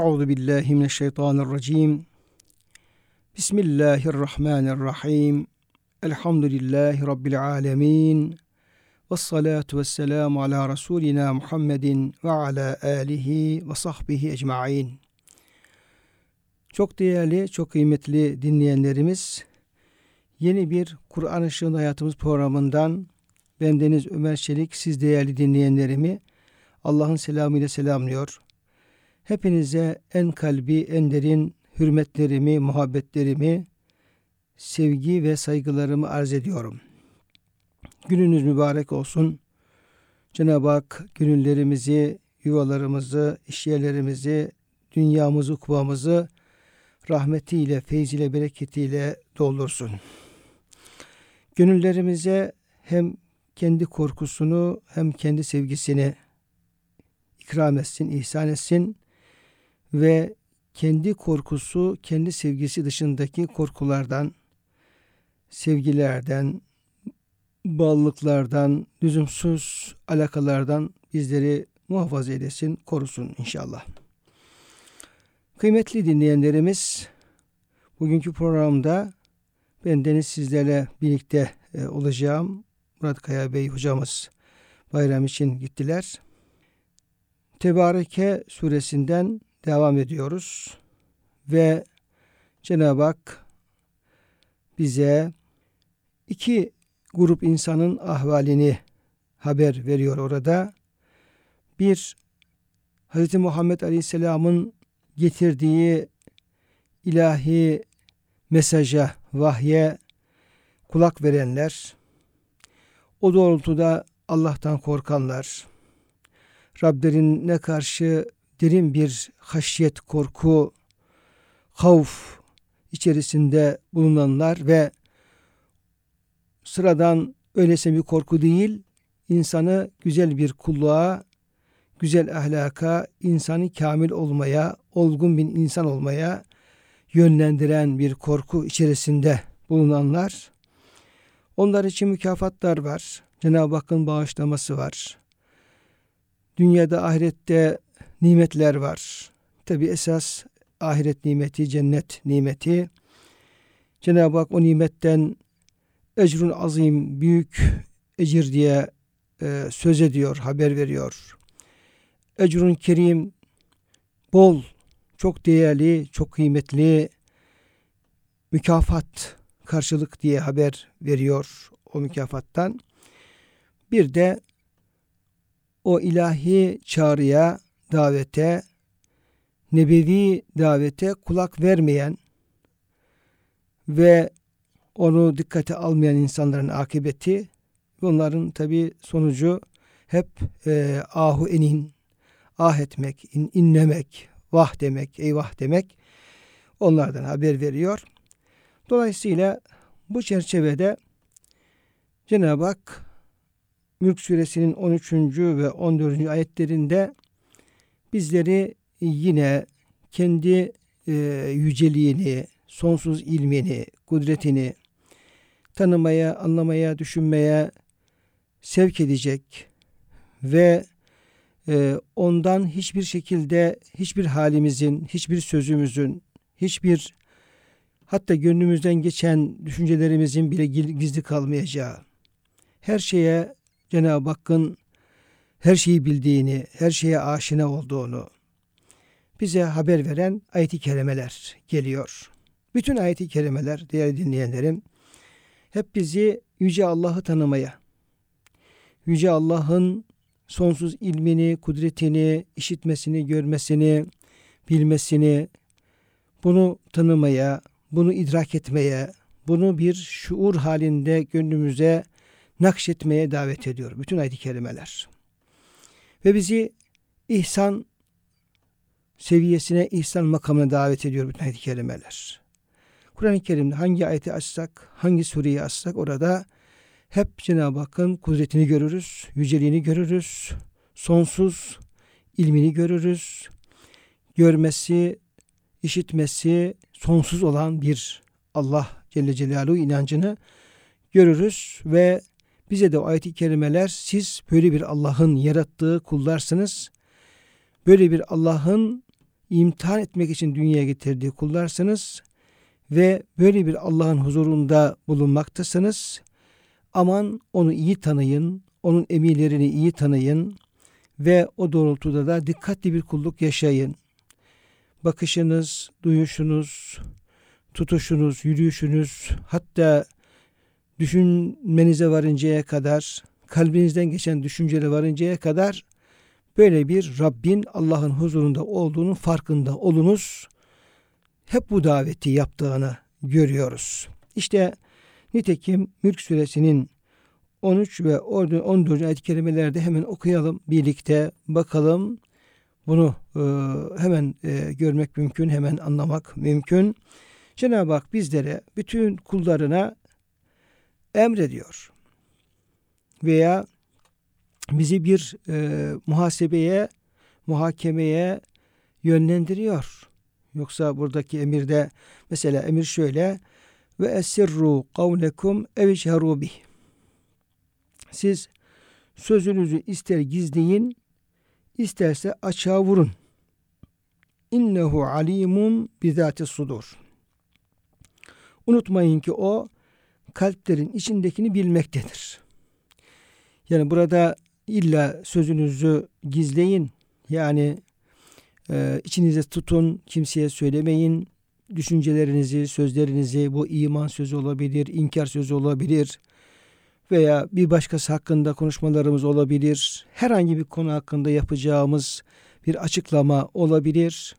Euzu billahi mineşşeytanirracim. Bismillahirrahmanirrahim. Elhamdülillahi rabbil alamin. Ves salatu vesselamu ala rasulina Muhammedin ve ala alihi ve sahbihi ecmaîn. Çok değerli, çok kıymetli dinleyenlerimiz, yeni bir Kur'an Işığında Hayatımız programından bendeniz Ömer Çelik, siz değerli dinleyenlerimi Allah'ın selamıyla selamlıyor. Hepinize en kalbi, en derin hürmetlerimi, muhabbetlerimi, sevgi ve saygılarımı arz ediyorum. Gününüz mübarek olsun. Cenab-ı Hak gönüllerimizi, yuvalarımızı, işyerlerimizi, dünyamızı, kuvamızı rahmetiyle, feyziyle, bereketiyle doldursun. Gönüllerimize hem kendi korkusunu hem kendi sevgisini ikram etsin, ihsan etsin ve kendi korkusu, kendi sevgisi dışındaki korkulardan, sevgilerden, bağlılıklardan, lüzumsuz alakalardan bizleri muhafaza edesin, korusun inşallah. Kıymetli dinleyenlerimiz, bugünkü programda ben Deniz sizlerle birlikte e, olacağım. Murat Kaya Bey hocamız bayram için gittiler. Tebareke suresinden devam ediyoruz. Ve Cenab-ı Hak bize iki grup insanın ahvalini haber veriyor orada. Bir, Hz. Muhammed Aleyhisselam'ın getirdiği ilahi mesaja, vahye kulak verenler, o doğrultuda Allah'tan korkanlar, Rablerine karşı derin bir haşyet, korku, havf içerisinde bulunanlar ve sıradan öylese bir korku değil, insanı güzel bir kulluğa, güzel ahlaka, insanı kamil olmaya, olgun bir insan olmaya yönlendiren bir korku içerisinde bulunanlar. Onlar için mükafatlar var. Cenab-ı Hakk'ın bağışlaması var. Dünyada ahirette nimetler var. Tabi esas ahiret nimeti, cennet nimeti. Cenab-ı Hak o nimetten ecrun azim, büyük ecir diye e, söz ediyor, haber veriyor. Ecrun kerim, bol, çok değerli, çok kıymetli mükafat, karşılık diye haber veriyor o mükafattan. Bir de o ilahi çağrıya, davete, nebevi davete kulak vermeyen ve onu dikkate almayan insanların akıbeti bunların tabi sonucu hep e, ahu enin ah etmek, in, inlemek, vah demek, eyvah demek onlardan haber veriyor. Dolayısıyla bu çerçevede Cenab-ı Hak Mülk suresinin 13. ve 14. ayetlerinde bizleri yine kendi e, yüceliğini, sonsuz ilmini, kudretini tanımaya, anlamaya, düşünmeye sevk edecek ve e, ondan hiçbir şekilde hiçbir halimizin, hiçbir sözümüzün, hiçbir hatta gönlümüzden geçen düşüncelerimizin bile gizli kalmayacağı, her şeye Cenab-ı Hakk'ın her şeyi bildiğini, her şeye aşina olduğunu bize haber veren ayet-i kerimeler geliyor. Bütün ayet-i kerimeler değerli dinleyenlerim hep bizi Yüce Allah'ı tanımaya, Yüce Allah'ın sonsuz ilmini, kudretini, işitmesini, görmesini, bilmesini, bunu tanımaya, bunu idrak etmeye, bunu bir şuur halinde gönlümüze nakşetmeye davet ediyor. Bütün ayet-i kerimeler. Ve bizi ihsan seviyesine, ihsan makamına davet ediyor bütün ayet-i kerimeler. Kur'an-ı Kerim'de hangi ayeti açsak, hangi sureyi açsak orada hep Cenab-ı Hakk'ın kudretini görürüz, yüceliğini görürüz, sonsuz ilmini görürüz. Görmesi, işitmesi sonsuz olan bir Allah Celle Celaluhu inancını görürüz ve bize de o ayet-i kerimeler siz böyle bir Allah'ın yarattığı kullarsınız. Böyle bir Allah'ın imtihan etmek için dünyaya getirdiği kullarsınız ve böyle bir Allah'ın huzurunda bulunmaktasınız. Aman onu iyi tanıyın, onun emirlerini iyi tanıyın ve o doğrultuda da dikkatli bir kulluk yaşayın. Bakışınız, duyuşunuz, tutuşunuz, yürüyüşünüz, hatta düşünmenize varıncaya kadar, kalbinizden geçen düşüncelere varıncaya kadar böyle bir Rabbin Allah'ın huzurunda olduğunun farkında olunuz. Hep bu daveti yaptığını görüyoruz. İşte nitekim Mülk suresinin 13 ve 14. ayet-i kerimelerde hemen okuyalım birlikte bakalım. Bunu e, hemen e, görmek mümkün, hemen anlamak mümkün. Cenab-ı Hak bizlere bütün kullarına emrediyor. Veya bizi bir e, muhasebeye, muhakemeye yönlendiriyor. Yoksa buradaki emirde mesela emir şöyle ve esirru kavlekum evişheru bih. Siz sözünüzü ister gizleyin, isterse açığa vurun. İnnehu alimun bizati sudur. Unutmayın ki o kalplerin içindekini bilmektedir. Yani burada illa sözünüzü gizleyin. Yani e, içinize tutun, kimseye söylemeyin. Düşüncelerinizi, sözlerinizi bu iman sözü olabilir, inkar sözü olabilir veya bir başkası hakkında konuşmalarımız olabilir. Herhangi bir konu hakkında yapacağımız bir açıklama olabilir.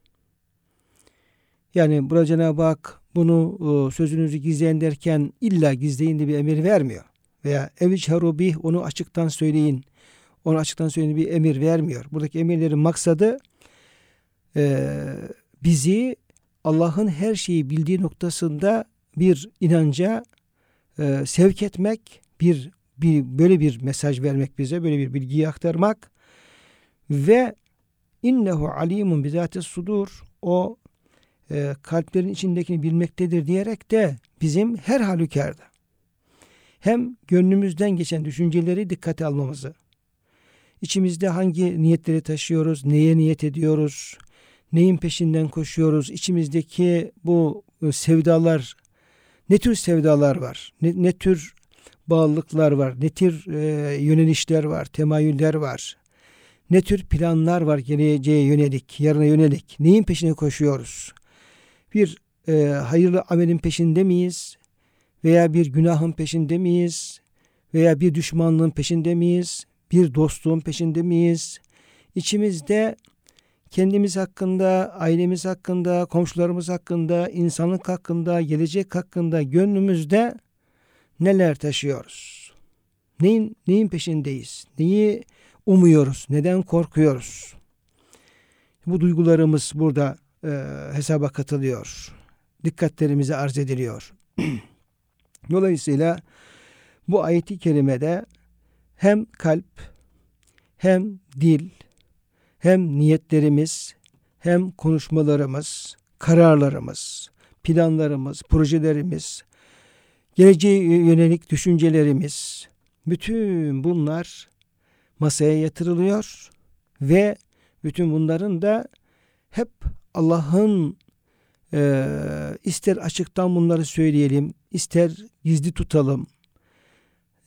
Yani burada Cenab-ı Hak bunu e, sözünüzü gizleyin derken illa gizleyin diye bir emir vermiyor. Veya eviç harubih onu açıktan söyleyin. Onu açıktan söyleyin bir emir vermiyor. Buradaki emirlerin maksadı e, bizi Allah'ın her şeyi bildiği noktasında bir inanca e, sevk etmek, bir, bir böyle bir mesaj vermek bize, böyle bir bilgiyi aktarmak ve innehu alimun bizati sudur. O e, kalplerin içindekini bilmektedir diyerek de bizim her halükarda hem gönlümüzden geçen düşünceleri dikkate almamızı, içimizde hangi niyetleri taşıyoruz, neye niyet ediyoruz, neyin peşinden koşuyoruz, içimizdeki bu e, sevdalar, ne tür sevdalar var, ne, ne tür bağlılıklar var, ne tür e, yönelişler var, temayüller var, ne tür planlar var geleceğe yönelik, yarına yönelik, neyin peşine koşuyoruz? Bir e, hayırlı amelin peşinde miyiz? Veya bir günahın peşinde miyiz? Veya bir düşmanlığın peşinde miyiz? Bir dostluğun peşinde miyiz? İçimizde kendimiz hakkında, ailemiz hakkında, komşularımız hakkında, insanlık hakkında, gelecek hakkında gönlümüzde neler taşıyoruz? Neyin, neyin peşindeyiz? Neyi umuyoruz? Neden korkuyoruz? Bu duygularımız burada e, hesaba katılıyor. Dikkatlerimize arz ediliyor. Dolayısıyla bu ayeti kerimede hem kalp hem dil hem niyetlerimiz hem konuşmalarımız, kararlarımız, planlarımız, projelerimiz, geleceğe yönelik düşüncelerimiz bütün bunlar masaya yatırılıyor ve bütün bunların da hep Allah'ın e, ister açıktan bunları söyleyelim, ister gizli tutalım.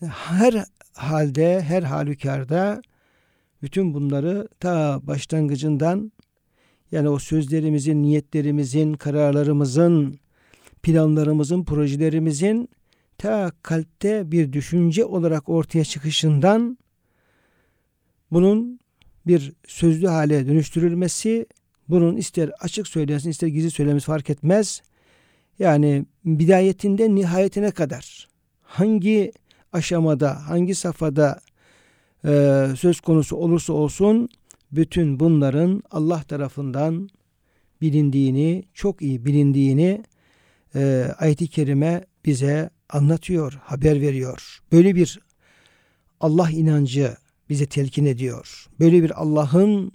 Her halde, her halükarda bütün bunları ta başlangıcından yani o sözlerimizin, niyetlerimizin, kararlarımızın, planlarımızın, projelerimizin ta kalpte bir düşünce olarak ortaya çıkışından bunun bir sözlü hale dönüştürülmesi bunun ister açık söylensin ister gizli söylemesi fark etmez. Yani bidayetinde nihayetine kadar hangi aşamada, hangi safhada e, söz konusu olursa olsun bütün bunların Allah tarafından bilindiğini, çok iyi bilindiğini e, ayet-i kerime bize anlatıyor, haber veriyor. Böyle bir Allah inancı bize telkin ediyor. Böyle bir Allah'ın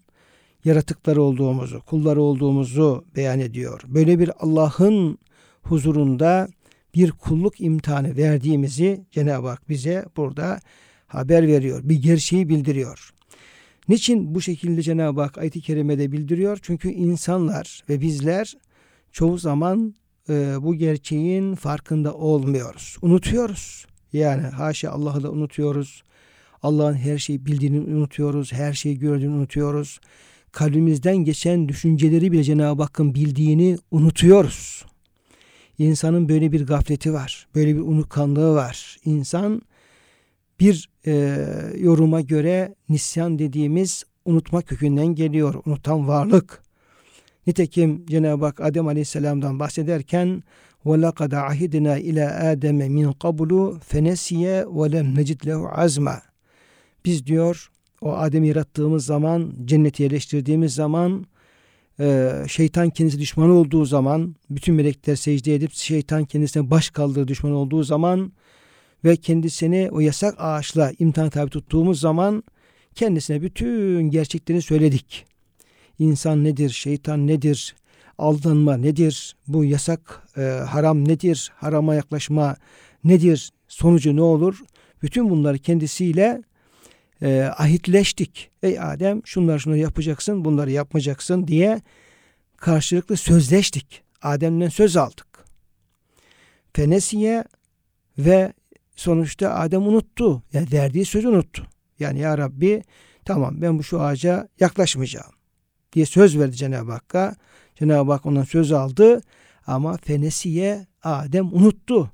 yaratıkları olduğumuzu, kulları olduğumuzu beyan ediyor. Böyle bir Allah'ın huzurunda bir kulluk imtihanı verdiğimizi Cenab-ı Hak bize burada haber veriyor. Bir gerçeği bildiriyor. Niçin bu şekilde Cenab-ı Hak ayet-i kerimede bildiriyor? Çünkü insanlar ve bizler çoğu zaman e, bu gerçeğin farkında olmuyoruz. Unutuyoruz. Yani haşa Allah'ı da unutuyoruz. Allah'ın her şeyi bildiğini unutuyoruz. Her şeyi gördüğünü unutuyoruz Kalbimizden geçen düşünceleri bile Cenab-ı Hakk'ın bildiğini unutuyoruz. İnsanın böyle bir gafleti var. Böyle bir unutkanlığı var. İnsan bir e, yoruma göre nisyan dediğimiz unutma kökünden geliyor. Unutan varlık. Nitekim Cenab-ı Hak Adem Aleyhisselam'dan bahsederken وَلَقَدْ عَهِدْنَا اِلَى آدَمَ مِنْ قَبْلُ فَنَسِيَ وَلَمْ نَجِدْ لَهُ عَزْمًا Biz diyor o Adem'i yarattığımız zaman, cenneti yerleştirdiğimiz zaman, e, şeytan kendisi düşman olduğu zaman, bütün melekler secde edip şeytan kendisine baş kaldırı düşman olduğu zaman ve kendisini o yasak ağaçla imtihan tabi tuttuğumuz zaman kendisine bütün gerçekleri söyledik. İnsan nedir, şeytan nedir, aldanma nedir, bu yasak e, haram nedir, harama yaklaşma nedir, sonucu ne olur? Bütün bunları kendisiyle e, ahitleştik. Ey Adem şunları şunları yapacaksın, bunları yapmayacaksın diye karşılıklı sözleştik. Adem'den söz aldık. Fenesiye ve sonuçta Adem unuttu. Yani verdiği sözü unuttu. Yani ya Rabbi tamam ben bu şu ağaca yaklaşmayacağım diye söz verdi Cenab-ı Hakk'a. Cenab-ı Hak ondan söz aldı ama fenesiye Adem unuttu.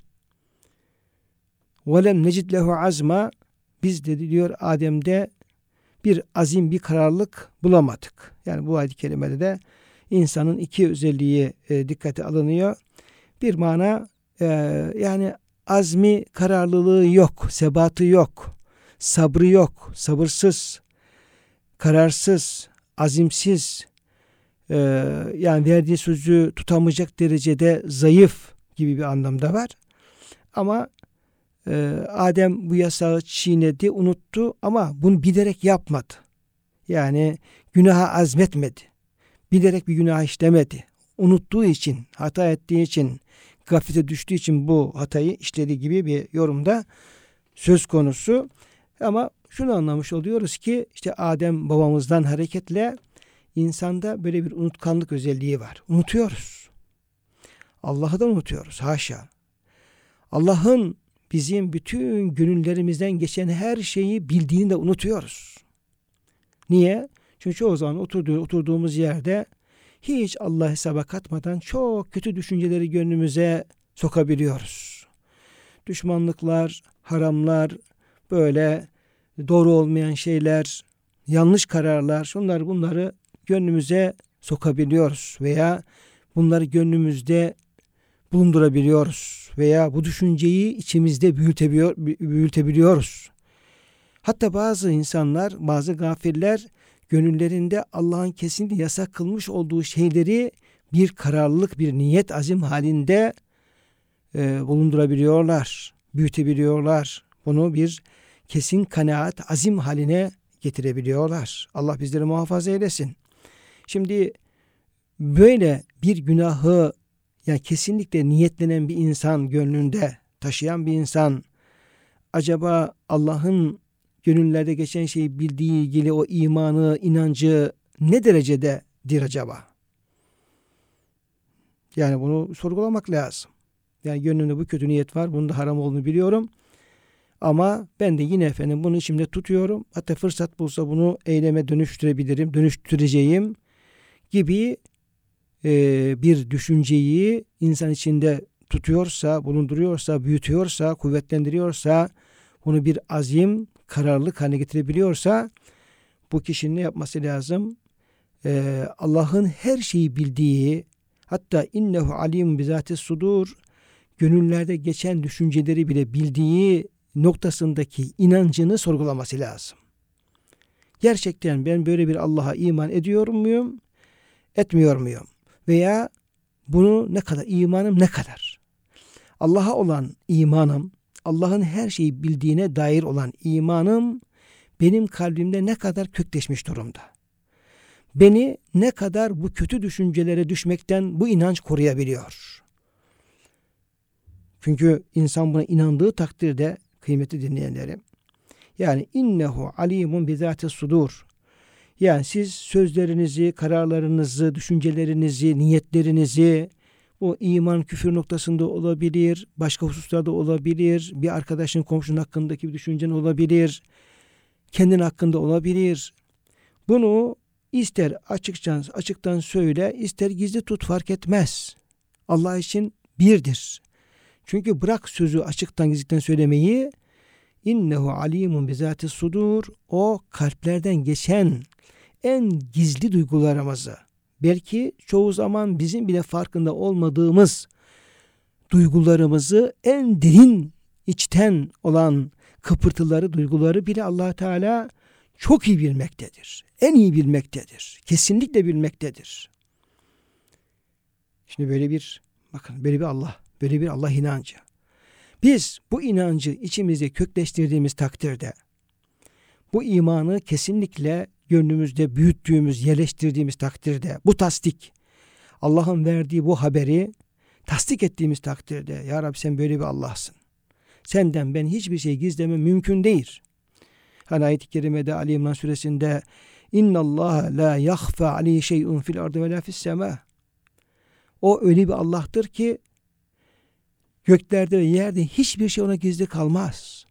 Velem necid lehu azma biz dedi diyor Adem'de bir azim bir kararlılık bulamadık. Yani bu ayet-i kerimede de insanın iki özelliği e, dikkate alınıyor. Bir mana e, yani azmi kararlılığı yok, sebatı yok, sabrı yok, sabırsız, kararsız, azimsiz, e, yani verdiği sözü tutamayacak derecede zayıf gibi bir anlamda var. Ama e, Adem bu yasağı çiğnedi, unuttu ama bunu bilerek yapmadı. Yani günaha azmetmedi. Bilerek bir günah işlemedi. Unuttuğu için, hata ettiği için, gaflete düştüğü için bu hatayı işlediği gibi bir yorumda söz konusu. Ama şunu anlamış oluyoruz ki işte Adem babamızdan hareketle insanda böyle bir unutkanlık özelliği var. Unutuyoruz. Allah'ı da unutuyoruz. Haşa. Allah'ın bizim bütün gönüllerimizden geçen her şeyi bildiğini de unutuyoruz. Niye? Çünkü o zaman oturduğu, oturduğumuz yerde hiç Allah hesaba katmadan çok kötü düşünceleri gönlümüze sokabiliyoruz. Düşmanlıklar, haramlar, böyle doğru olmayan şeyler, yanlış kararlar, şunlar bunları gönlümüze sokabiliyoruz veya bunları gönlümüzde bulundurabiliyoruz veya bu düşünceyi içimizde büyütebiliyor, büyütebiliyoruz. Hatta bazı insanlar, bazı gafirler gönüllerinde Allah'ın kesinlikle yasak kılmış olduğu şeyleri bir kararlılık, bir niyet azim halinde e, bulundurabiliyorlar, büyütebiliyorlar. Bunu bir kesin kanaat, azim haline getirebiliyorlar. Allah bizleri muhafaza eylesin. Şimdi böyle bir günahı yani kesinlikle niyetlenen bir insan gönlünde taşıyan bir insan acaba Allah'ın gönüllerde geçen şeyi bildiği ilgili o imanı, inancı ne derecededir acaba? Yani bunu sorgulamak lazım. Yani gönlümde bu kötü niyet var. Bunun da haram olduğunu biliyorum. Ama ben de yine efendim bunu içimde tutuyorum. Hatta fırsat bulsa bunu eyleme dönüştürebilirim, dönüştüreceğim gibi e, bir düşünceyi insan içinde tutuyorsa, bulunduruyorsa, büyütüyorsa, kuvvetlendiriyorsa, bunu bir azim, kararlılık haline getirebiliyorsa bu kişinin ne yapması lazım? Ee, Allah'ın her şeyi bildiği hatta innehu alim bizati sudur gönüllerde geçen düşünceleri bile bildiği noktasındaki inancını sorgulaması lazım. Gerçekten ben böyle bir Allah'a iman ediyor muyum? Etmiyor muyum? Veya bunu ne kadar, imanım ne kadar? Allah'a olan imanım, Allah'ın her şeyi bildiğine dair olan imanım benim kalbimde ne kadar kökleşmiş durumda. Beni ne kadar bu kötü düşüncelere düşmekten bu inanç koruyabiliyor. Çünkü insan buna inandığı takdirde kıymeti dinleyenlerim yani innehu alimun bizati sudur. Yani siz sözlerinizi, kararlarınızı, düşüncelerinizi, niyetlerinizi o iman küfür noktasında olabilir, başka hususlarda olabilir, bir arkadaşın komşunun hakkındaki bir düşüncen olabilir, kendin hakkında olabilir. Bunu ister açıktan, açıktan söyle, ister gizli tut fark etmez. Allah için birdir. Çünkü bırak sözü açıktan gizlikten söylemeyi, innehu alimun bizati sudur. O kalplerden geçen en gizli duygularımızı, belki çoğu zaman bizim bile farkında olmadığımız duygularımızı en derin içten olan kıpırtıları, duyguları bile allah Teala çok iyi bilmektedir. En iyi bilmektedir. Kesinlikle bilmektedir. Şimdi böyle bir bakın böyle bir Allah, böyle bir Allah inancı. Biz bu inancı içimizde kökleştirdiğimiz takdirde bu imanı kesinlikle gönlümüzde büyüttüğümüz, yerleştirdiğimiz takdirde bu tasdik Allah'ın verdiği bu haberi tasdik ettiğimiz takdirde Ya Rabbi sen böyle bir Allah'sın. Senden ben hiçbir şey gizleme mümkün değil. Hani ayet-i kerimede Ali İmran suresinde İnna Allah la yahfa aleyhi şey'un fil ardı ve la fis sema. O öyle bir Allah'tır ki göklerde ve yerde hiçbir şey ona gizli kalmaz.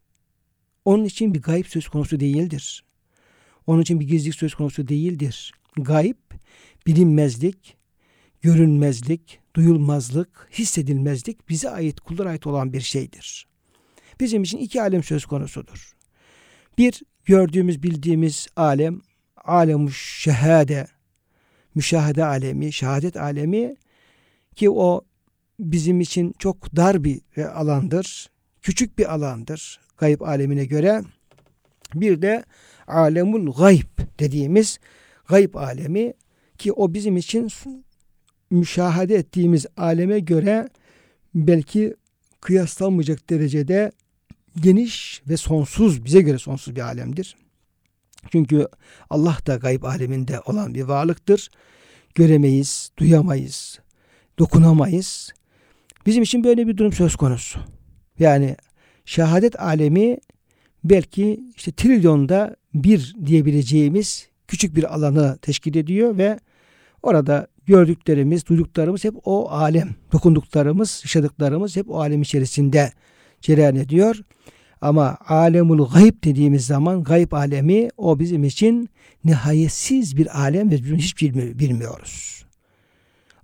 Onun için bir gayb söz konusu değildir. Onun için bir gizlilik söz konusu değildir. Gayb, bilinmezlik, görünmezlik, duyulmazlık, hissedilmezlik bize ait, kullara ait olan bir şeydir. Bizim için iki alem söz konusudur. Bir, gördüğümüz, bildiğimiz alem, alem şehade, müşahede alemi, şehadet alemi ki o bizim için çok dar bir alandır. Küçük bir alandır gayb alemine göre. Bir de alemul gayb dediğimiz gayb alemi ki o bizim için müşahede ettiğimiz aleme göre belki kıyaslanmayacak derecede geniş ve sonsuz bize göre sonsuz bir alemdir. Çünkü Allah da gayb aleminde olan bir varlıktır. Göremeyiz, duyamayız, dokunamayız. Bizim için böyle bir durum söz konusu. Yani şehadet alemi belki işte trilyonda bir diyebileceğimiz küçük bir alanı teşkil ediyor ve orada gördüklerimiz, duyduklarımız hep o alem, dokunduklarımız, yaşadıklarımız hep o alem içerisinde cereyan ediyor. Ama alemul gayb dediğimiz zaman gayb alemi o bizim için nihayetsiz bir alem ve biz hiç bilmiyoruz.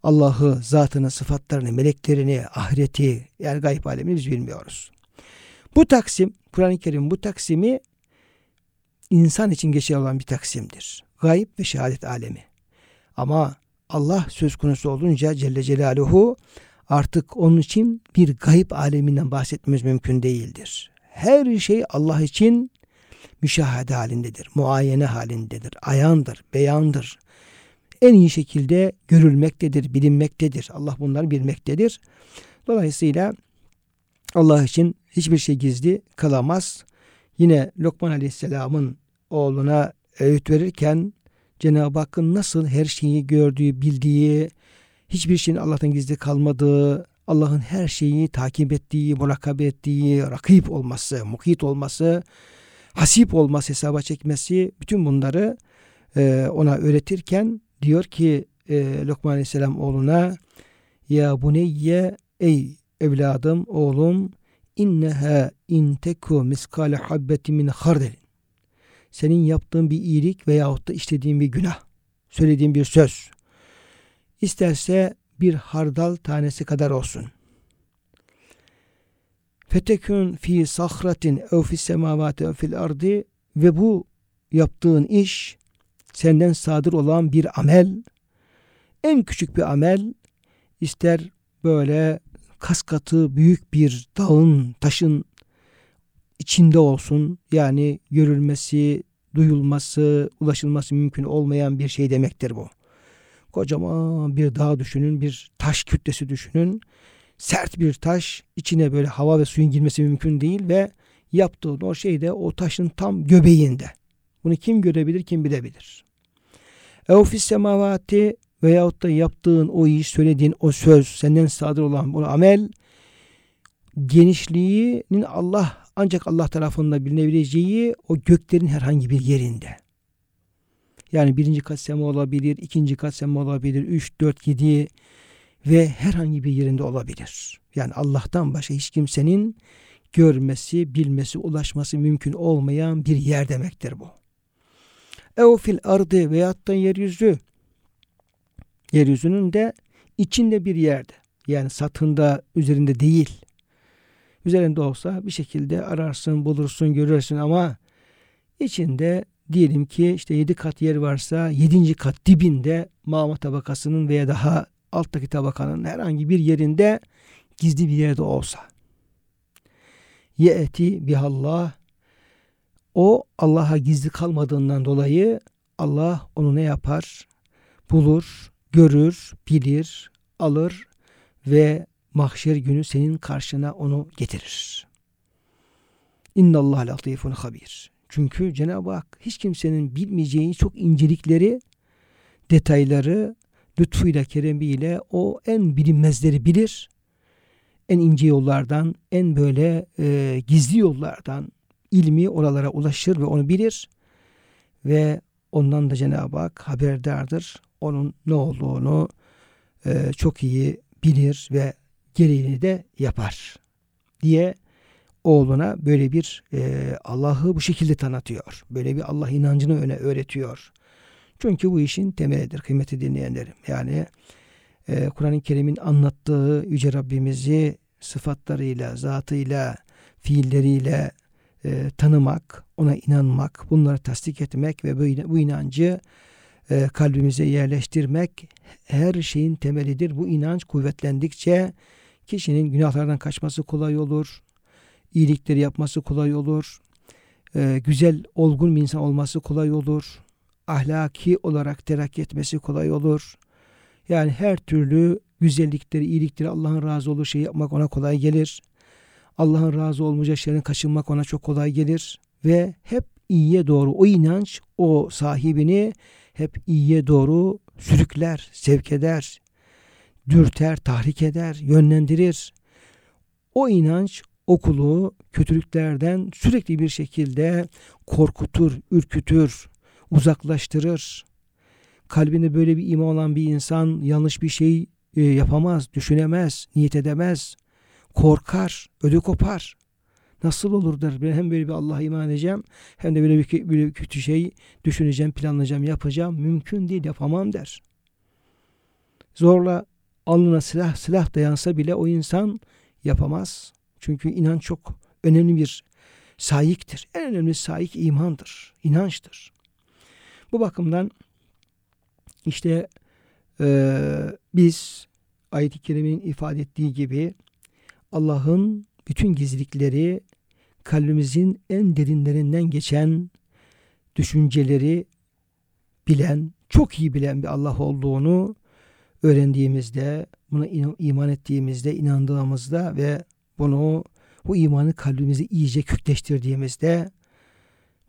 Allah'ı, zatını, sıfatlarını, meleklerini, ahireti yani gayb alemini biz bilmiyoruz. Bu taksim, Kur'an-ı Kerim bu taksimi insan için geçerli olan bir taksimdir. Gayb ve şehadet alemi. Ama Allah söz konusu olunca Celle Celaluhu artık onun için bir gayb aleminden bahsetmemiz mümkün değildir. Her şey Allah için müşahede halindedir, muayene halindedir, ayandır, beyandır. En iyi şekilde görülmektedir, bilinmektedir. Allah bunları bilmektedir. Dolayısıyla Allah için hiçbir şey gizli kalamaz. Yine Lokman Aleyhisselam'ın oğluna öğüt verirken Cenab-ı Hakk'ın nasıl her şeyi gördüğü, bildiği, hiçbir şeyin Allah'tan gizli kalmadığı, Allah'ın her şeyi takip ettiği, murakabe ettiği, rakip olması, muhit olması, hasip olması, hesaba çekmesi, bütün bunları ona öğretirken diyor ki e, Lokman Aleyhisselam oğluna ya buneyye ey evladım, oğlum inneha inteku miskale habbeti min hardel. Senin yaptığın bir iyilik veyahut da işlediğin bir günah, söylediğin bir söz. İsterse bir hardal tanesi kadar olsun. Fetekün fi sahratin ev fi semavati ev fil ardi ve bu yaptığın iş senden sadır olan bir amel en küçük bir amel ister böyle kas katı büyük bir dağın, taşın içinde olsun. Yani görülmesi, duyulması, ulaşılması mümkün olmayan bir şey demektir bu. Kocaman bir dağ düşünün, bir taş kütlesi düşünün. Sert bir taş, içine böyle hava ve suyun girmesi mümkün değil ve yaptığın o şey de o taşın tam göbeğinde. Bunu kim görebilir, kim bilebilir. Evfis semavati veyahut da yaptığın o iş, söylediğin o söz, senden sadır olan bu amel genişliğinin Allah ancak Allah tarafından bilinebileceği o göklerin herhangi bir yerinde. Yani birinci kat sema olabilir, ikinci kat sema olabilir, üç, dört, yedi ve herhangi bir yerinde olabilir. Yani Allah'tan başka hiç kimsenin görmesi, bilmesi, ulaşması mümkün olmayan bir yer demektir bu. Ev fil ardı veyahut da yeryüzü. Yeryüzünün de içinde bir yerde. Yani satında, üzerinde değil. Üzerinde olsa bir şekilde ararsın, bulursun, görürsün ama içinde diyelim ki işte yedi kat yer varsa yedinci kat dibinde mağma tabakasının veya daha alttaki tabakanın herhangi bir yerinde gizli bir yerde olsa ye'ti bihallah o Allah'a gizli kalmadığından dolayı Allah onu ne yapar? Bulur, görür, bilir, alır ve mahşer günü senin karşına onu getirir. İnna Allah latifun habir. Çünkü Cenab-ı Hak hiç kimsenin bilmeyeceği çok incelikleri, detayları lütfuyla, keremiyle o en bilinmezleri bilir. En ince yollardan, en böyle e, gizli yollardan ilmi oralara ulaşır ve onu bilir. Ve ondan da Cenab-ı Hak haberdardır. Onun ne olduğunu e, çok iyi bilir ve gereğini de yapar diye oğluna böyle bir e, Allah'ı bu şekilde tanıtıyor. Böyle bir Allah inancını öne öğretiyor. Çünkü bu işin temelidir kıymeti dinleyenlerim. Yani e, Kur'an-ı Kerim'in anlattığı Yüce Rabbimizi sıfatlarıyla, zatıyla, fiilleriyle e, tanımak, ona inanmak, bunları tasdik etmek ve bu, bu inancı e, kalbimize yerleştirmek her şeyin temelidir. Bu inanç kuvvetlendikçe kişinin günahlardan kaçması kolay olur, iyilikleri yapması kolay olur, e, güzel, olgun bir insan olması kolay olur, ahlaki olarak terakki etmesi kolay olur. Yani her türlü güzellikleri, iyilikleri Allah'ın razı olduğu şeyi yapmak ona kolay gelir. Allah'ın razı olmayacağı şeylerin kaçınmak ona çok kolay gelir. Ve hep iyiye doğru o inanç o sahibini hep iyiye doğru sürükler, sevk eder, dürter, tahrik eder, yönlendirir. O inanç okulu kötülüklerden sürekli bir şekilde korkutur, ürkütür, uzaklaştırır. Kalbinde böyle bir iman olan bir insan yanlış bir şey e, yapamaz, düşünemez, niyet edemez, korkar, ödü kopar. Nasıl olur der. Ben hem böyle bir Allah'a iman edeceğim hem de böyle bir, böyle bir kötü şey düşüneceğim, planlayacağım, yapacağım. Mümkün değil, yapamam der. Zorla alnına silah silah dayansa bile o insan yapamaz. Çünkü inanç çok önemli bir sahiktir. En önemli sahik imandır, inançtır. Bu bakımdan işte e, biz ayet-i kerimenin ifade ettiği gibi Allah'ın bütün gizlilikleri kalbimizin en derinlerinden geçen düşünceleri bilen, çok iyi bilen bir Allah olduğunu öğrendiğimizde, buna iman ettiğimizde, inandığımızda ve bunu bu imanı kalbimizi iyice kökleştirdiğimizde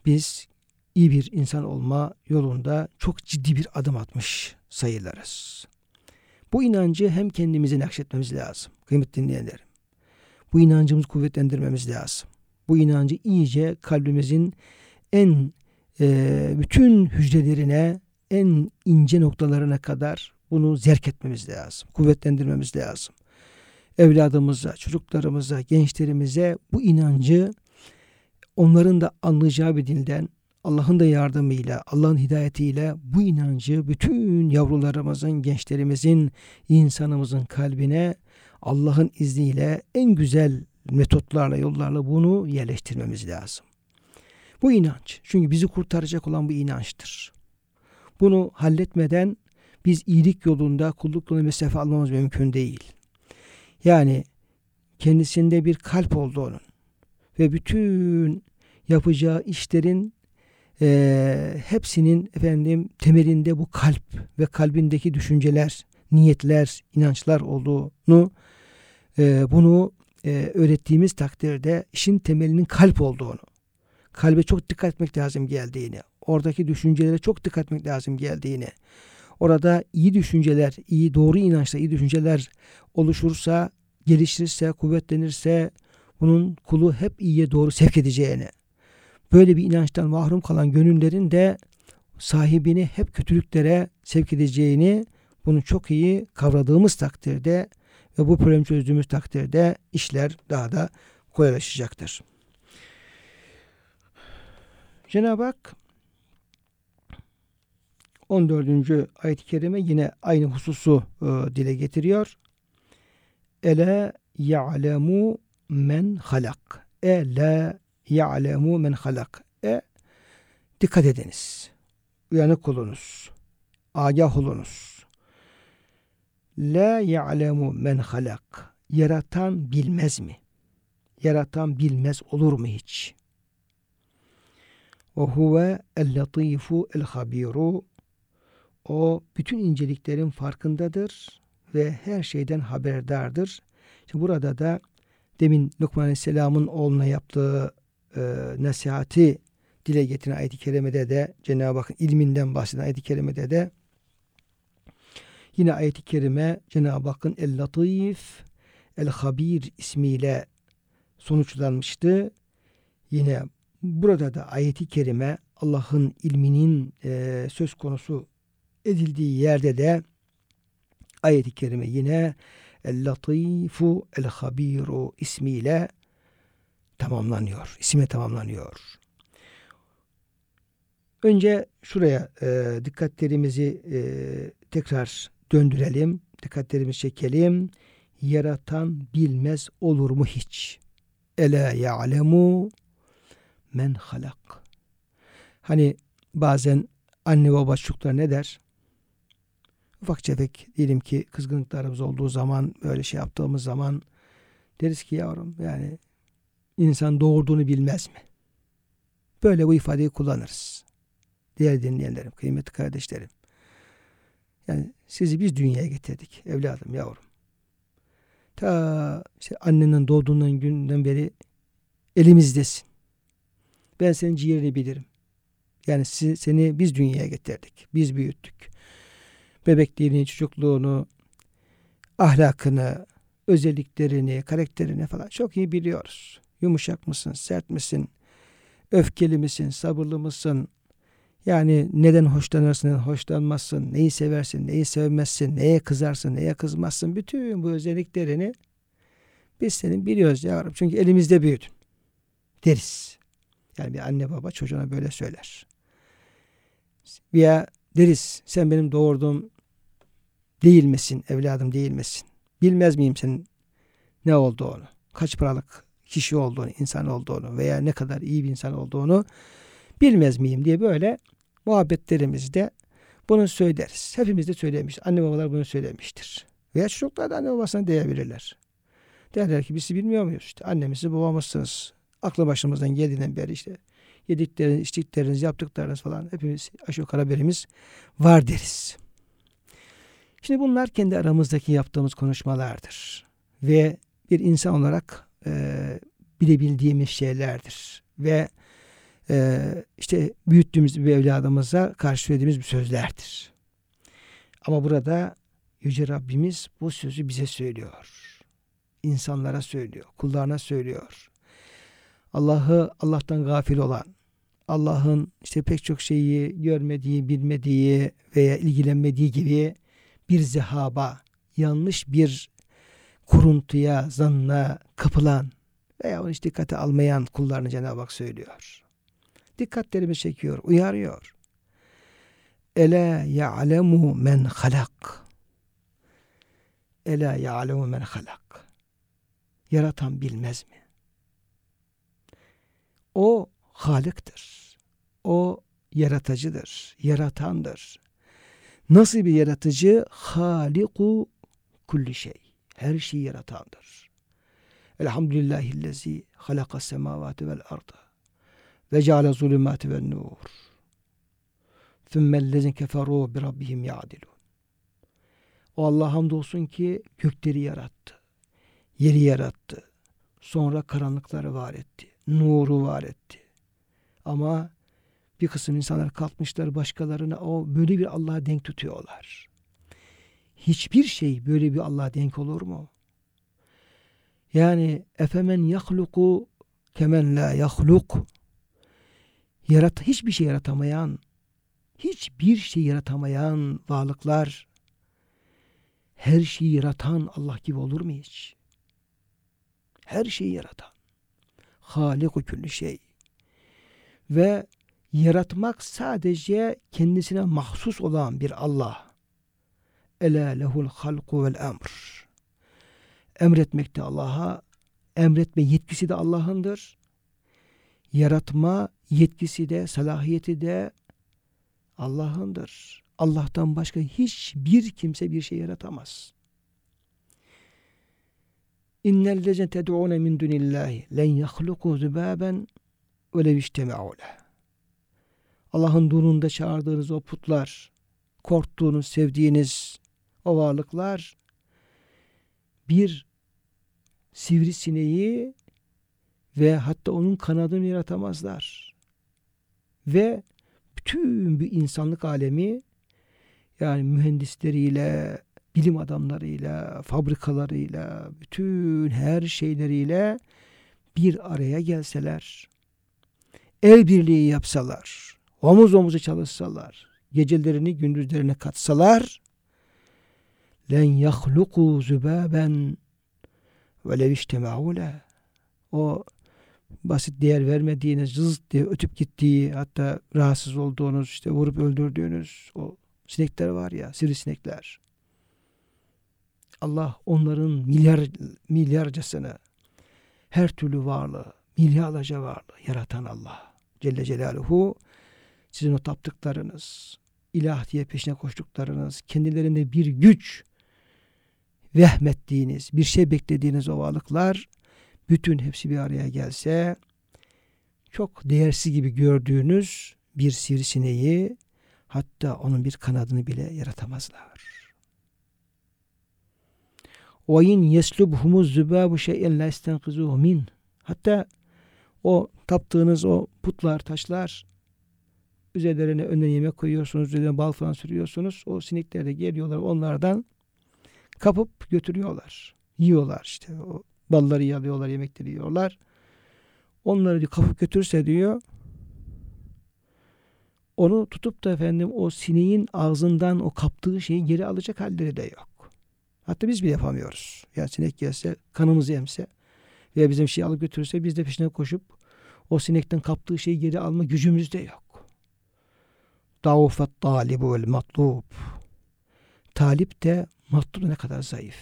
biz iyi bir insan olma yolunda çok ciddi bir adım atmış sayılırız. Bu inancı hem kendimize nakşetmemiz lazım. Kıymetli dinleyenlerim. Bu inancımızı kuvvetlendirmemiz lazım. Bu inancı iyice kalbimizin en e, bütün hücrelerine, en ince noktalarına kadar bunu zerk etmemiz lazım. Kuvvetlendirmemiz lazım. Evladımıza, çocuklarımıza, gençlerimize bu inancı onların da anlayacağı bir dilden Allah'ın da yardımıyla, Allah'ın hidayetiyle bu inancı bütün yavrularımızın, gençlerimizin, insanımızın kalbine Allah'ın izniyle en güzel metotlarla, yollarla bunu yerleştirmemiz lazım. Bu inanç. Çünkü bizi kurtaracak olan bu inançtır. Bunu halletmeden biz iyilik yolunda, kulluk yolunda mesafe almamız mümkün değil. Yani kendisinde bir kalp olduğunun ve bütün yapacağı işlerin e, hepsinin efendim temelinde bu kalp ve kalbindeki düşünceler, niyetler, inançlar olduğunu e, bunu e, öğrettiğimiz takdirde işin temelinin kalp olduğunu, kalbe çok dikkat etmek lazım geldiğini, oradaki düşüncelere çok dikkat etmek lazım geldiğini, orada iyi düşünceler, iyi doğru inançla iyi düşünceler oluşursa, gelişirse, kuvvetlenirse bunun kulu hep iyiye doğru sevk edeceğini, böyle bir inançtan mahrum kalan gönüllerin de sahibini hep kötülüklere sevk edeceğini bunu çok iyi kavradığımız takdirde ve bu problemi çözdüğümüz takdirde işler daha da kolaylaşacaktır. Cenab-ı Hak 14. ayet-i kerime yine aynı hususu e, dile getiriyor. Ele ya'lemu men halak. E la ya'lemu men halak. E dikkat ediniz. Uyanık olunuz. Agah olunuz. La ya'lemu men halak. Yaratan bilmez mi? Yaratan bilmez olur mu hiç? Ve huve el-latifu el-habiru. O bütün inceliklerin farkındadır ve her şeyden haberdardır. İşte burada da demin Lokman Aleyhisselam'ın oğluna yaptığı e, nasihati dile getiren ayet-i kerimede de Cenab-ı Hakk'ın ilminden bahseden ayet-i kerimede de yine ayet-i kerime Cenab-ı Hakk'ın El-Latif El-Habir ismiyle sonuçlanmıştı. Yine burada da ayeti kerime Allah'ın ilminin e, söz konusu edildiği yerde de ayeti kerime yine El-Latifu El-Habiru ismiyle tamamlanıyor. İsime tamamlanıyor. Önce şuraya e, dikkatlerimizi e, tekrar döndürelim. Dikkatlerimizi çekelim. Yaratan bilmez olur mu hiç? Ela ya'lemu men halak. Hani bazen anne baba çocuklar ne der? Ufak tefek diyelim ki kızgınlıklarımız olduğu zaman böyle şey yaptığımız zaman deriz ki yavrum yani insan doğurduğunu bilmez mi? Böyle bu ifadeyi kullanırız. Diğer dinleyenlerim, kıymetli kardeşlerim. Yani sizi biz dünyaya getirdik evladım, yavrum. Ta işte annenin doğduğundan günden beri elimizdesin. Ben senin ciğerini bilirim. Yani seni biz dünyaya getirdik. Biz büyüttük. Bebekliğini, çocukluğunu, ahlakını, özelliklerini, karakterini falan çok iyi biliyoruz. Yumuşak mısın, sert misin, öfkeli misin, sabırlı mısın? Yani neden hoşlanırsın, neden hoşlanmazsın, neyi seversin, neyi sevmezsin, neye kızarsın, neye kızmazsın. Bütün bu özelliklerini biz senin biliyoruz yavrum. Çünkü elimizde büyüdün. Deriz. Yani bir anne baba çocuğuna böyle söyler. Veya deriz sen benim doğurduğum değil misin, evladım değil misin? Bilmez miyim senin ne olduğunu, kaç paralık kişi olduğunu, insan olduğunu veya ne kadar iyi bir insan olduğunu bilmez miyim diye böyle muhabbetlerimizde bunu söyleriz. Hepimiz de söylemiş. Anne babalar bunu söylemiştir. Veya çocuklar da anne babasına diyebilirler. Derler ki biz bilmiyor muyuz? İşte annemizi babamızsınız aklı başımızdan geldiğinden beri işte yedikleriniz, içtikleriniz, yaptıklarınız falan hepimiz aşağı yukarı haberimiz var deriz. Şimdi bunlar kendi aramızdaki yaptığımız konuşmalardır. Ve bir insan olarak e, bilebildiğimiz şeylerdir. Ve e, işte büyüttüğümüz bir evladımıza karşı söylediğimiz bir sözlerdir. Ama burada Yüce Rabbimiz bu sözü bize söylüyor. İnsanlara söylüyor, kullarına söylüyor. Allah'ı Allah'tan gafil olan, Allah'ın işte pek çok şeyi görmediği, bilmediği veya ilgilenmediği gibi bir zehaba, yanlış bir kuruntuya, zanna kapılan veya onu hiç dikkate almayan kullarını Cenab-ı Hak söylüyor. Dikkatlerimi çekiyor, uyarıyor. Ela ya'lemu men halak. Ela ya'lemu men halak. Yaratan bilmez mi? O Halık'tır. O yaratıcıdır, yaratandır. Nasıl bir yaratıcı? Haliku kulli şey. Her şeyi yaratandır. Elhamdülillahillezi halaka semavati vel arda ve ceale zulümati vel nur. Thümmellezin keferu bi rabbihim ya'dilun. O Allah hamdolsun ki gökleri yarattı. Yeri yarattı. Sonra karanlıkları var etti nuru var etti. Ama bir kısım insanlar kalkmışlar başkalarına o böyle bir Allah'a denk tutuyorlar. Hiçbir şey böyle bir Allah'a denk olur mu? Yani efemen yahluku kemen la yahluk yarat hiçbir şey yaratamayan hiçbir şey yaratamayan varlıklar her şeyi yaratan Allah gibi olur mu hiç? Her şeyi yaratan. Halik-u külli şey. Ve yaratmak sadece kendisine mahsus olan bir Allah. Ela lehul halku vel emr. Emretmek de Allah'a, emretme yetkisi de Allah'ındır. Yaratma yetkisi de, salahiyeti de Allah'ındır. Allah'tan başka hiçbir kimse bir şey yaratamaz. İnnellezine ted'ûne min dunillahi len yahluku zübâben ve Allah'ın durunda çağırdığınız o putlar, korktuğunuz, sevdiğiniz o varlıklar bir sivrisineği ve hatta onun kanadını yaratamazlar. Ve bütün bir insanlık alemi yani mühendisleriyle, bilim adamlarıyla, fabrikalarıyla, bütün her şeyleriyle bir araya gelseler, el birliği yapsalar, omuz omuza çalışsalar, gecelerini gündüzlerine katsalar, len yahluku zübaben ve lev o basit değer vermediğiniz, cız diye ötüp gittiği, hatta rahatsız olduğunuz, işte vurup öldürdüğünüz o sinekler var ya, sivrisinekler. Allah onların milyar milyarcasını her türlü varlığı, milyarlarca varlığı yaratan Allah. Celle Celaluhu sizin o taptıklarınız, ilah diye peşine koştuklarınız, kendilerinde bir güç vehmettiğiniz, bir şey beklediğiniz o varlıklar bütün hepsi bir araya gelse çok değersiz gibi gördüğünüz bir sivrisineği hatta onun bir kanadını bile yaratamazlar. وَاِنْ يَسْلُبْهُمُ الزُّبَابُ شَيْءًا لَا يَسْتَنْقِذُهُ مِنْ Hatta o taptığınız o putlar, taşlar üzerlerine önüne yemek koyuyorsunuz, üzerine bal falan sürüyorsunuz. O sinekler de geliyorlar onlardan kapıp götürüyorlar. Yiyorlar işte. O balları yalıyorlar, yemekleri yiyorlar. Onları diyor, kapıp götürse diyor onu tutup da efendim o sineğin ağzından o kaptığı şeyi geri alacak halleri de yok. Hatta biz bile yapamıyoruz. Yani sinek gelse, kanımızı emse veya bizim şeyi alıp götürürse biz de peşine koşup o sinekten kaptığı şeyi geri alma gücümüz de yok. Davufet talibu vel matlub. Talip de matlub ne kadar zayıf.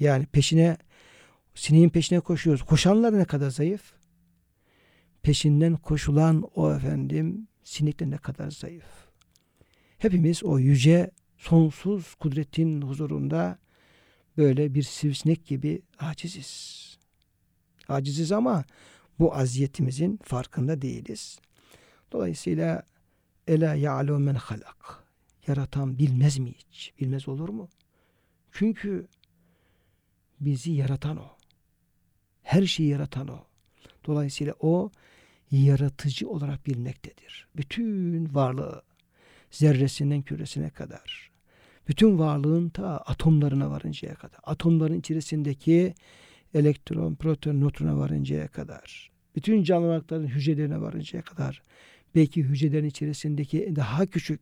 Yani peşine sineğin peşine koşuyoruz. Koşanlar ne kadar zayıf. Peşinden koşulan o efendim sinek de ne kadar zayıf. Hepimiz o yüce sonsuz kudretin huzurunda böyle bir sivrisinek gibi aciziz. Aciziz ama bu aziyetimizin farkında değiliz. Dolayısıyla Ela ya'lu men halak. Yaratan bilmez mi hiç? Bilmez olur mu? Çünkü bizi yaratan o. Her şeyi yaratan o. Dolayısıyla o yaratıcı olarak bilmektedir. Bütün varlığı zerresinden küresine kadar bütün varlığın ta atomlarına varıncaya kadar atomların içerisindeki elektron, proton, nötrona varıncaya kadar bütün canlıların hücrelerine varıncaya kadar belki hücrelerin içerisindeki daha küçük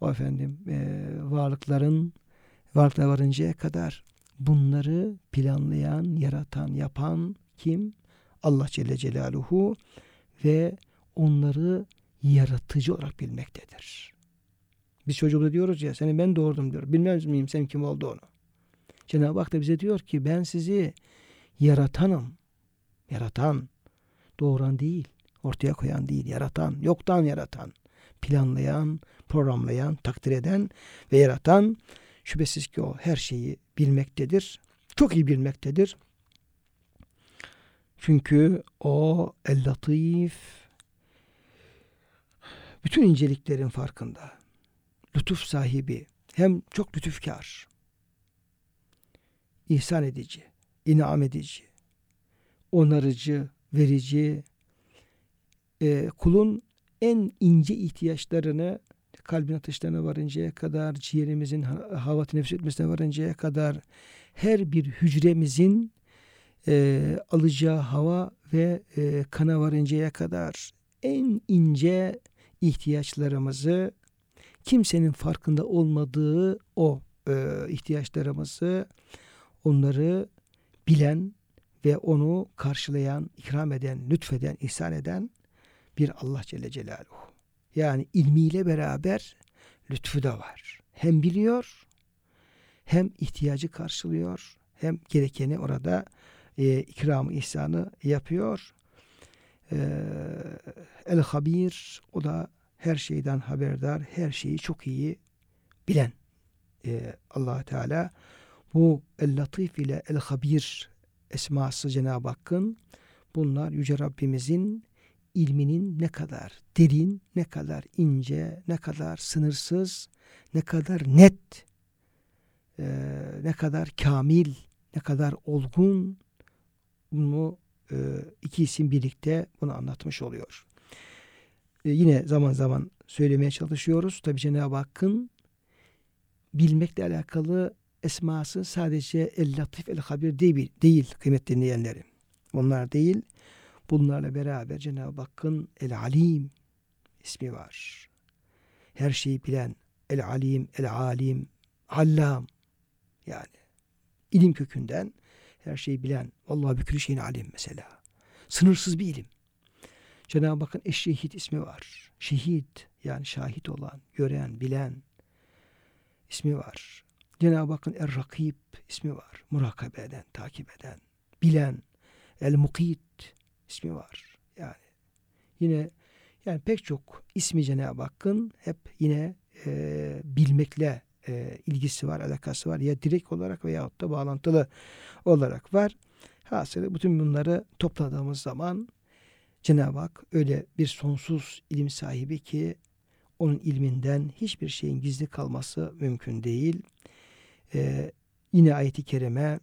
o efendim e, varlıkların varlıklara varıncaya kadar bunları planlayan, yaratan, yapan kim? Allah Celle Celaluhu ve onları yaratıcı olarak bilmektedir. Biz çocuğumda diyoruz ya seni ben doğurdum diyor. Bilmez miyim sen kim olduğunu? Cenab-ı Hak da bize diyor ki ben sizi yaratanım. Yaratan. Doğuran değil. Ortaya koyan değil. Yaratan. Yoktan yaratan. Planlayan, programlayan, takdir eden ve yaratan şüphesiz ki o her şeyi bilmektedir. Çok iyi bilmektedir. Çünkü o el-latif bütün inceliklerin farkında. Lütuf sahibi. Hem çok lütufkar. ihsan edici, inam edici, onarıcı, verici, e, kulun en ince ihtiyaçlarını kalbin atışlarına varıncaya kadar, ciğerimizin hava teneffüs etmesine varıncaya kadar her bir hücremizin e, alacağı hava ve e, kana varıncaya kadar en ince ihtiyaçlarımızı kimsenin farkında olmadığı o e, ihtiyaçlarımızı onları bilen ve onu karşılayan, ikram eden, lütfeden, ihsan eden bir Allah Celle Celaluhu. Yani ilmiyle beraber lütfu da var. Hem biliyor, hem ihtiyacı karşılıyor, hem gerekeni orada e, ikram ihsanı yapıyor. E, El Habir, o da her şeyden haberdar, her şeyi çok iyi bilen e, allah Teala bu El-Latif ile El-Habir esması Cenab-ı Hakk'ın bunlar Yüce Rabbimizin ilminin ne kadar derin, ne kadar ince, ne kadar sınırsız, ne kadar net, e, ne kadar kamil, ne kadar olgun bunu e, iki isim birlikte bunu anlatmış oluyor. E, yine zaman zaman söylemeye çalışıyoruz. Tabi Cenab-ı Hakk'ın bilmekle alakalı esması sadece el-latif el-habir değil, değil kıymetli dinleyenlerim. Onlar değil. Bunlarla beraber Cenab-ı Hakk'ın el-alim ismi var. Her şeyi bilen el-alim, el-alim, allam yani ilim kökünden her şeyi bilen vallahi bir şeyin alim mesela. Sınırsız bir ilim. Cenab-ı Hakk'ın eşşehit ismi var. Şehit yani şahit olan, gören, bilen ismi var. Cenab-ı Hakk'ın Er-Rakib ismi var. Murakabe eden, takip eden, bilen. El-Mukit ismi var. Yani yine yani pek çok ismi Cenab-ı Hakk'ın hep yine e, bilmekle e, ilgisi var, alakası var. Ya direkt olarak veyahut da bağlantılı olarak var. Hasılı bütün bunları topladığımız zaman Cenab-ı Hak öyle bir sonsuz ilim sahibi ki onun ilminden hiçbir şeyin gizli kalması mümkün değil. Ee, yine ayeti kerime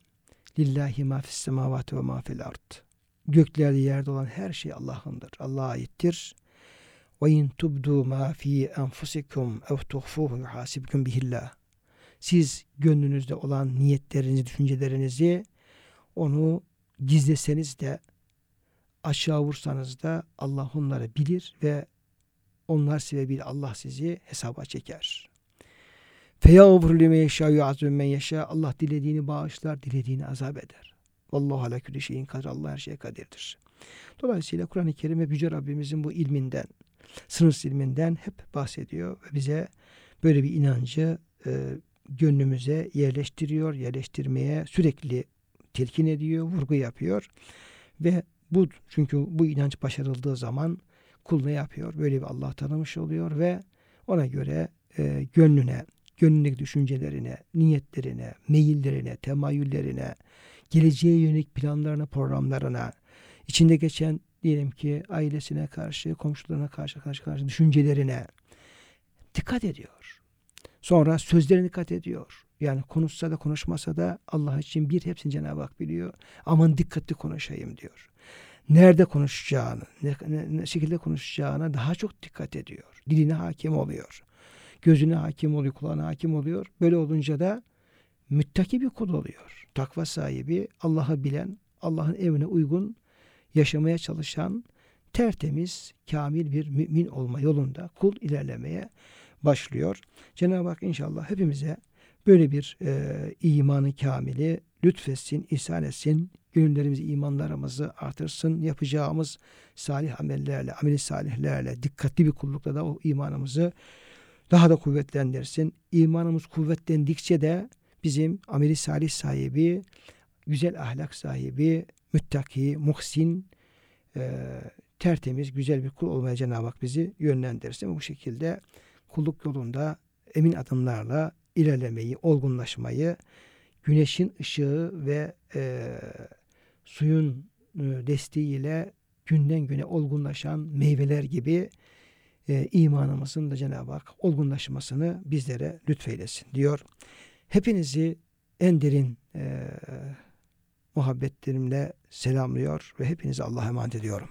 Lillahi ma fis ve ma fil ard. Göklerde yerde olan her şey Allah'ındır. Allah'a aittir. Ve in tubdu ma fi enfusikum ev tuhfuhu yuhasibkum bihillah. Siz gönlünüzde olan niyetlerinizi, düşüncelerinizi onu gizleseniz de aşağı vursanız da Allah onları bilir ve onlar sebebiyle Allah sizi hesaba çeker. Feyağfur lime yeşâ yu'azüm men yeşâ. Allah dilediğini bağışlar, dilediğini azap eder. Vallahu ala külli şeyin kadir. Allah her şeye kadirdir. Dolayısıyla Kur'an-ı Kerim hep Yüce Rabbimizin bu ilminden, sınırsız ilminden hep bahsediyor ve bize böyle bir inancı e, gönlümüze yerleştiriyor, yerleştirmeye sürekli telkin ediyor, vurgu yapıyor ve bu çünkü bu inanç başarıldığı zaman kul ne yapıyor? Böyle bir Allah tanımış oluyor ve ona göre e, gönlüne, gönlündeki düşüncelerine, niyetlerine, meyillerine, temayüllerine, geleceğe yönelik planlarına, programlarına, içinde geçen diyelim ki ailesine karşı, komşularına karşı, karşı karşı düşüncelerine dikkat ediyor. Sonra sözlerine dikkat ediyor. Yani konuşsa da konuşmasa da Allah için bir hepsini Cenab-ı Hak biliyor. Aman dikkatli konuşayım diyor. Nerede konuşacağını, ne, ne, ne şekilde konuşacağına daha çok dikkat ediyor. Diline hakim oluyor. Gözüne hakim oluyor, kulağına hakim oluyor. Böyle olunca da müttaki bir kul oluyor. Takva sahibi, Allah'ı bilen, Allah'ın evine uygun yaşamaya çalışan, tertemiz, kamil bir mümin olma yolunda kul ilerlemeye başlıyor. Cenab-ı Hak inşallah hepimize böyle bir e, imanı kamili lütfetsin, ihsan etsin, gönüllerimizi, imanlarımızı artırsın, yapacağımız salih amellerle, ameli salihlerle, dikkatli bir kullukla da o imanımızı daha da kuvvetlendirsin. İmanımız kuvvetlendikçe de bizim ameli salih sahibi, güzel ahlak sahibi, müttaki, muhsin, e, tertemiz, güzel bir kul olmaya Cenab-ı Hak bizi yönlendirsin. Bu şekilde kulluk yolunda emin adımlarla ilerlemeyi, olgunlaşmayı, güneşin ışığı ve e, suyun e, desteğiyle günden güne olgunlaşan meyveler gibi e, imanımızın da Cenab-ı Hak olgunlaşmasını bizlere lütfeylesin diyor. Hepinizi en derin e, muhabbetlerimle selamlıyor ve hepinizi Allah'a emanet ediyorum.